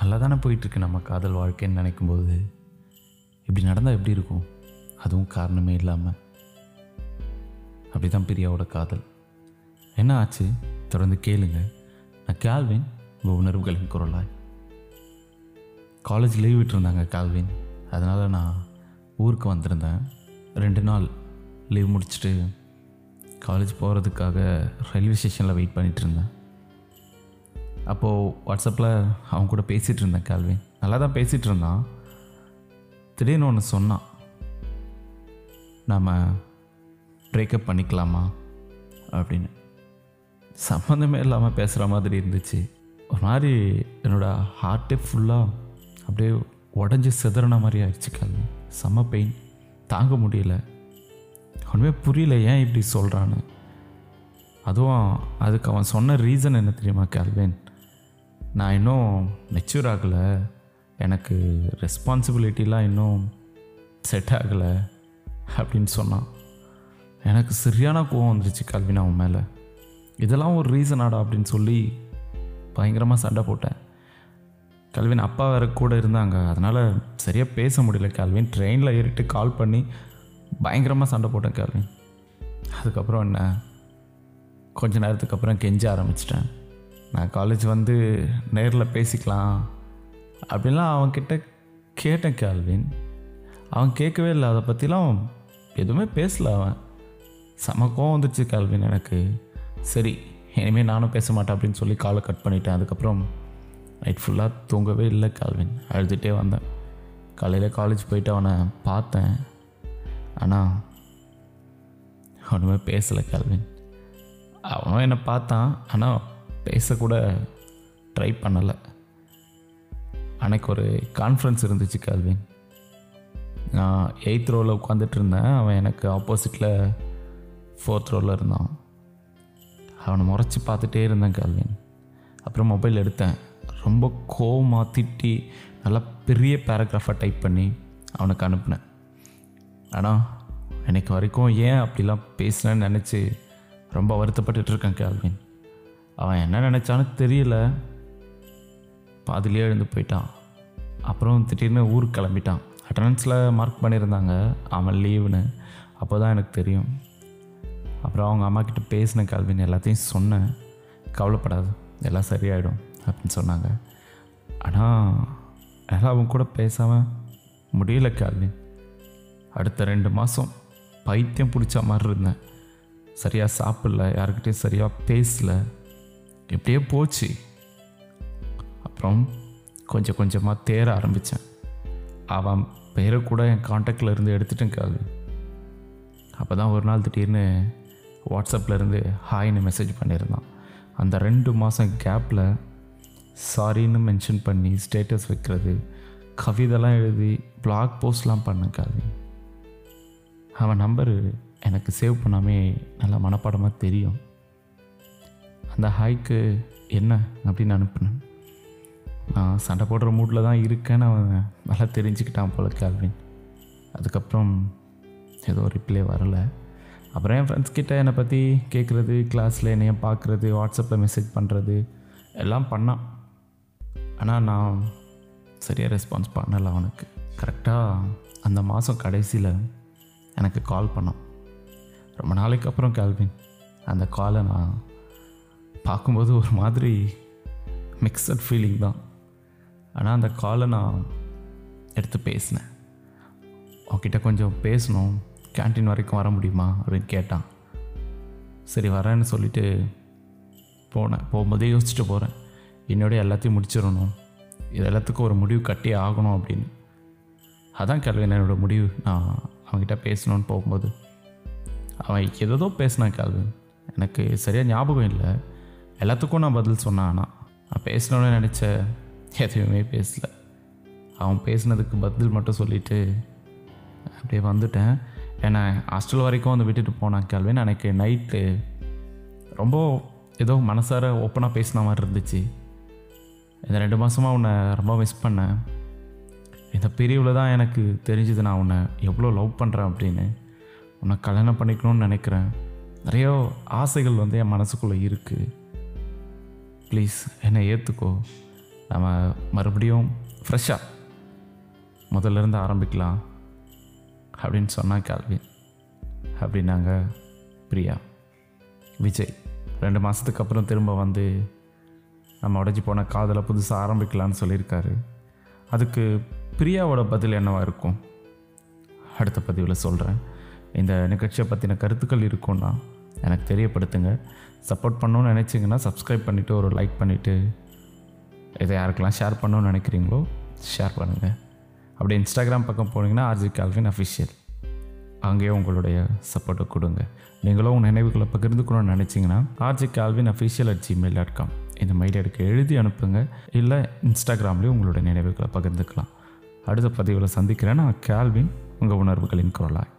நல்லா தானே போயிட்டுருக்கு நம்ம காதல் வாழ்க்கைன்னு நினைக்கும்போது. இப்படி நடந்தால் எப்படி இருக்கும்? அதுவும் காரணமே இல்லாமல் அப்படி தான் பிரியாவோட காதல். என்ன ஆச்சு? தொடர்ந்து கேளுங்க. நான் கால்வின் உங்கள் உணர்வுகளின் குரலாய். காலேஜ் லீவ் விட்டுருந்தாங்க கால்வின். அதனால் நான் ஊருக்கு வந்திருந்தேன். ரெண்டு நாள் லீவ் முடிச்சுட்டு காலேஜ் போகிறதுக்காக ரயில்வே ஸ்டேஷனில் வெயிட் பண்ணிகிட்டு இருந்தேன். அப்போது வாட்ஸ்அப்பில் அவன் கூட பேசிகிட்டு இருந்தேன் கால்வின் நல்லா தான் பேசிகிட்டு இருந்தான். திடீர்னு ஒன்று சொன்னான். நாம் பிரேக்கப் பண்ணிக்கலாமா? அப்படின்னு. சம்மந்தமே இல்லாமல் பேசுகிற மாதிரி இருந்துச்சு. ஒரு மாதிரி என்னோடய ஹார்ட்டே ஃபுல்லாக அப்படியே உடஞ்சி சிதறின மாதிரி ஆயிடுச்சு கல்வி. செம்ம பெயின் தாங்க முடியல. ஒன்றுமே புரியல ஏன் இப்படி சொல்கிறான்னு அதுவும் அதுக்கு அவன் சொன்ன ரீசன் என்ன தெரியுமா கேல்வின்? நான் இன்னும் மெச்சூர் ஆகலை. எனக்கு ரெஸ்பான்சிபிலிட்டிலாம் இன்னும் செட் ஆகலை அப்படின்னு சொன்னான். எனக்கு சரியான கோவம் வந்துருச்சு கல்வின் அவன் மேலே. இதெல்லாம் ஒரு ரீசனாடா அப்படின்னு சொல்லி பயங்கரமாக சண்டை போட்டேன். கல்வின் அப்பா வேறு கூட இருந்தாங்க. அதனால் சரியாக பேச முடியல. கல்வின் ட்ரெயினில் ஏறிட்டு கால் பண்ணி பயங்கரமாக சண்டை போட்டேன் கல்வின். அதுக்கப்புறம் என்ன? கொஞ்ச நேரத்துக்கு அப்புறம் கெஞ்ச ஆரம்பிச்சிட்டேன். நான் காலேஜ் வந்து நேரில் பேசிக்கலாம். அப்படின்லாம் அவன்கிட்ட கேட்டேன் கேள்வின். அவன் கேட்கவே இல்லை. அதை பற்றிலாம் எதுவுமே பேசல அவன். செம கோவம் வந்துச்சு கேள்வின் எனக்கு. சரி இனிமேல் நானும் பேச மாட்டேன் அப்படின்னு சொல்லி காலை கட் பண்ணிட்டேன். அதுக்கப்புறம் நைட் ஃபுல்லாக தூங்கவே இல்லை கால்வின் அழுதுகிட்டே வந்தேன். காலையில் காலேஜ் போயிட்டு அவனை பார்த்தேன். ஆனால் ஒன்றுமே பேசலை கால்வின் அவனும் என்னை பார்த்தான். ஆனால் பேசக்கூட ட்ரை பண்ணலை. அன்னைக்கு ஒரு கான்ஃபரன்ஸ் இருந்துச்சு கால்வின் நான் எயித் ரோவில் உட்காந்துட்டு இருந்தேன் அவன் எனக்கு ஆப்போசிட்டில் ஃபோர்த் ரோவில் இருந்தான். அவனை முறைச்சி பார்த்துட்டே இருந்தேன் கால்வின் அப்புறம் மொபைல் எடுத்தேன். ரொம்ப கோவமாக திட்டி நல்லா பெரிய பேராகிராஃபாக டைப் பண்ணி அவனுக்கு அனுப்பினேன். ஆனால் எனக்கு வரைக்கும் ஏன் அப்படிலாம் பேசினேன்னு நினச்சி ரொம்ப வருத்தப்பட்டுருக்கேன் கேள்வின் அவன் என்ன நினச்சான்னு தெரியல. பாதிலே எழுந்து போயிட்டான். அப்புறம் திடீர்னு ஊருக்கு கிளம்பிட்டான். அட்டண்டன்ஸில் மார்க் பண்ணியிருந்தாங்க. அவன் லீவுன்னு அப்போ தான் எனக்கு தெரியும். அப்புறம் அவங்க அம்மா கிட்ட பேசின கேள்வின் எல்லாத்தையும் சொன்னேன். கவலைப்படாது எல்லாம் சரியாயிடும் அப்படின்னு சொன்னாங்க. ஆனால் எல்லாம் அவங்க கூட பேசாமல் முடியல கேள்வின் அடுத்த ரெண்டு மாதம் பைத்தியம் பிடிச்ச மாதிரி இருந்தேன். சரியாக சாப்பிடல யாருக்கிட்டேயும் சரியாக பேசல. எப்படியே போச்சு. அப்புறம் கொஞ்சம் கொஞ்சமாக தேர ஆரம்பித்தேன் அவன் பேரை கூட என் காண்டாக்டில் இருந்து எடுத்துட்டேன் அப்போ தான் ஒரு நாள் திடீர்னு வாட்ஸ்அப்பில் இருந்து ஹாய்னு மெசேஜ் பண்ணியிருந்தான். அந்த ரெண்டு மாதம் கேப்பில் சாரின்னு மென்ஷன் பண்ணி ஸ்டேட்டஸ் வைக்கிறது கவிதைலாம் எழுதி பிளாக் போஸ்ட்லாம் பண்ணேன் அவன் நம்பரு எனக்கு சேவ் பண்ணாமே நல்லா மனப்பாடமாக தெரியும். அந்த ஹாய்க்கு என்ன அப்படின்னு அனுப்புனேன். நான் சண்டை போடுற மூட்டில் தான் இருக்கேன்னு அவன் நல்லா தெரிஞ்சுக்கிட்டான் போல கேள்வின் அதுக்கப்புறம் ஏதோ ரிப்ளை வரலை. அப்புறம் என் ஃப்ரெண்ட்ஸ் கிட்ட என்னை பற்றி கேட்குறது கிளாஸில் என்னைய பார்க்குறது வாட்ஸ்அப்பில் மெசேஜ் பண்ணுறது எல்லாம் பண்ணான். ஆனால் நான் சரியாக ரெஸ்பான்ஸ் பண்ணலை அவனுக்கு. கரெக்டாக அந்த மாதம் கடைசியில் எனக்கு கால் பண்ணான். ரொம்ப நாளைக்கு அப்புறம் கேள்வின் அந்த காலை நான் பார்க்கும்போது ஒரு மாதிரி மிக்சட் ஃபீலிங் தான். ஆனால் அந்த காலை நான் எடுத்து பேசினேன். அவகிட்ட கொஞ்சம் பேசணும் கேன்டீன் வரைக்கும் வர முடியுமா அப்படின்னு கேட்டான். சரி வரேன்னு சொல்லிட்டு போனேன். போகும்போதே யோசிச்சுட்டு போகிறேன் என்னோட எல்லாத்தையும் முடிச்சிடணும். இது எல்லாத்துக்கும் ஒரு முடிவு கட்டி ஆகணும் அப்படின்னு. அதான் கேள்வி என்னோட முடிவு? நான் அவங்ககிட்ட பேசணும்னு போகும்போது. அவன் ஏதோ பேசினான் கேள்வி. எனக்கு சரியாக ஞாபகம் இல்லை. எல்லாத்துக்கும் நான் பதில் சொன்னேன் ஆனால் நான் பேசணும்னு நினச்ச எதுவுமே பேசல. அவன் பேசினதுக்கு பதில் மட்டும் சொல்லிவிட்டு அப்படியே வந்துட்டேன். ஏன்னா ஹாஸ்டல் வரைக்கும் வந்து விட்டுட்டு போனான் கேள்வின் எனக்கு நைட்டு ரொம்ப ஏதோ மனசார ஓப்பனாக பேசின மாதிரி இருந்துச்சு. இந்த ரெண்டு மாதமாக உன்னை ரொம்ப மிஸ் பண்ணேன். இந்த பிரிவில் தான் எனக்கு தெரிஞ்சுது நான் உன்னை எவ்வளோ லவ் பண்ணுறேன் அப்படின்னு. உன்னை கல்யாணம் பண்ணிக்கணும்னு நினைக்கிறேன். நிறைய ஆசைகள் வந்து என் மனசுக்குள்ளே இருக்குது ப்ளீஸ் என்னை ஏற்றுக்கோ நம்ம மறுபடியும் ஃப்ரெஷ்ஷாக முதல்ல இருந்து ஆரம்பிக்கலாம் அப்படின்னு சொன்னால் கேள்வி அப்படின்னாங்க பிரியா. விஜய் ரெண்டு மாதத்துக்கு அப்புறம் திரும்ப வந்து நம்ம உடஞ்சி போன காதலை புதுசாக ஆரம்பிக்கலான்னு சொல்லியிருக்காரு. அதுக்கு பிரியாவோட பதில் என்னவா இருக்கும்? அடுத்த பதிவில் சொல்கிறேன் இந்த நிகழ்ச்சியை பற்றின கருத்துக்கள் இருக்கும்னா எனக்கு தெரியப்படுத்துங்க. சப்போர்ட் பண்ணணும்னு நினச்சிங்கன்னா சப்ஸ்கிரைப் பண்ணிவிட்டு ஒரு லைக் பண்ணிவிட்டு இதை யாருக்கெல்லாம் ஷேர் பண்ணணும்னு நினைக்கிறீங்களோ ஷேர் பண்ணுங்கள் அப்படி இன்ஸ்டாகிராம் பக்கம் போனீங்கன்னா ஆர்ஜி கால்வின் அஃபிஷியல் அங்கேயே உங்களுடைய சப்போர்ட்டை கொடுங்க. நீங்களும் உங்கள் நினைவுகளை பகிர்ந்துக்கணும்னு நினச்சிங்கன்னா RG Calvin official at Gmail dot com இந்த மெயில் எடுக்க எழுதி அனுப்புங்க. இல்லை இன்ஸ்டாகிராம்லேயும் உங்களுடைய நினைவுகளை பகிர்ந்துக்கலாம். அடுத்த பதிவில் சந்திக்கிறேன். நான் கேல்வின் உங்கள் உணர்வுகளின் குரலாய்.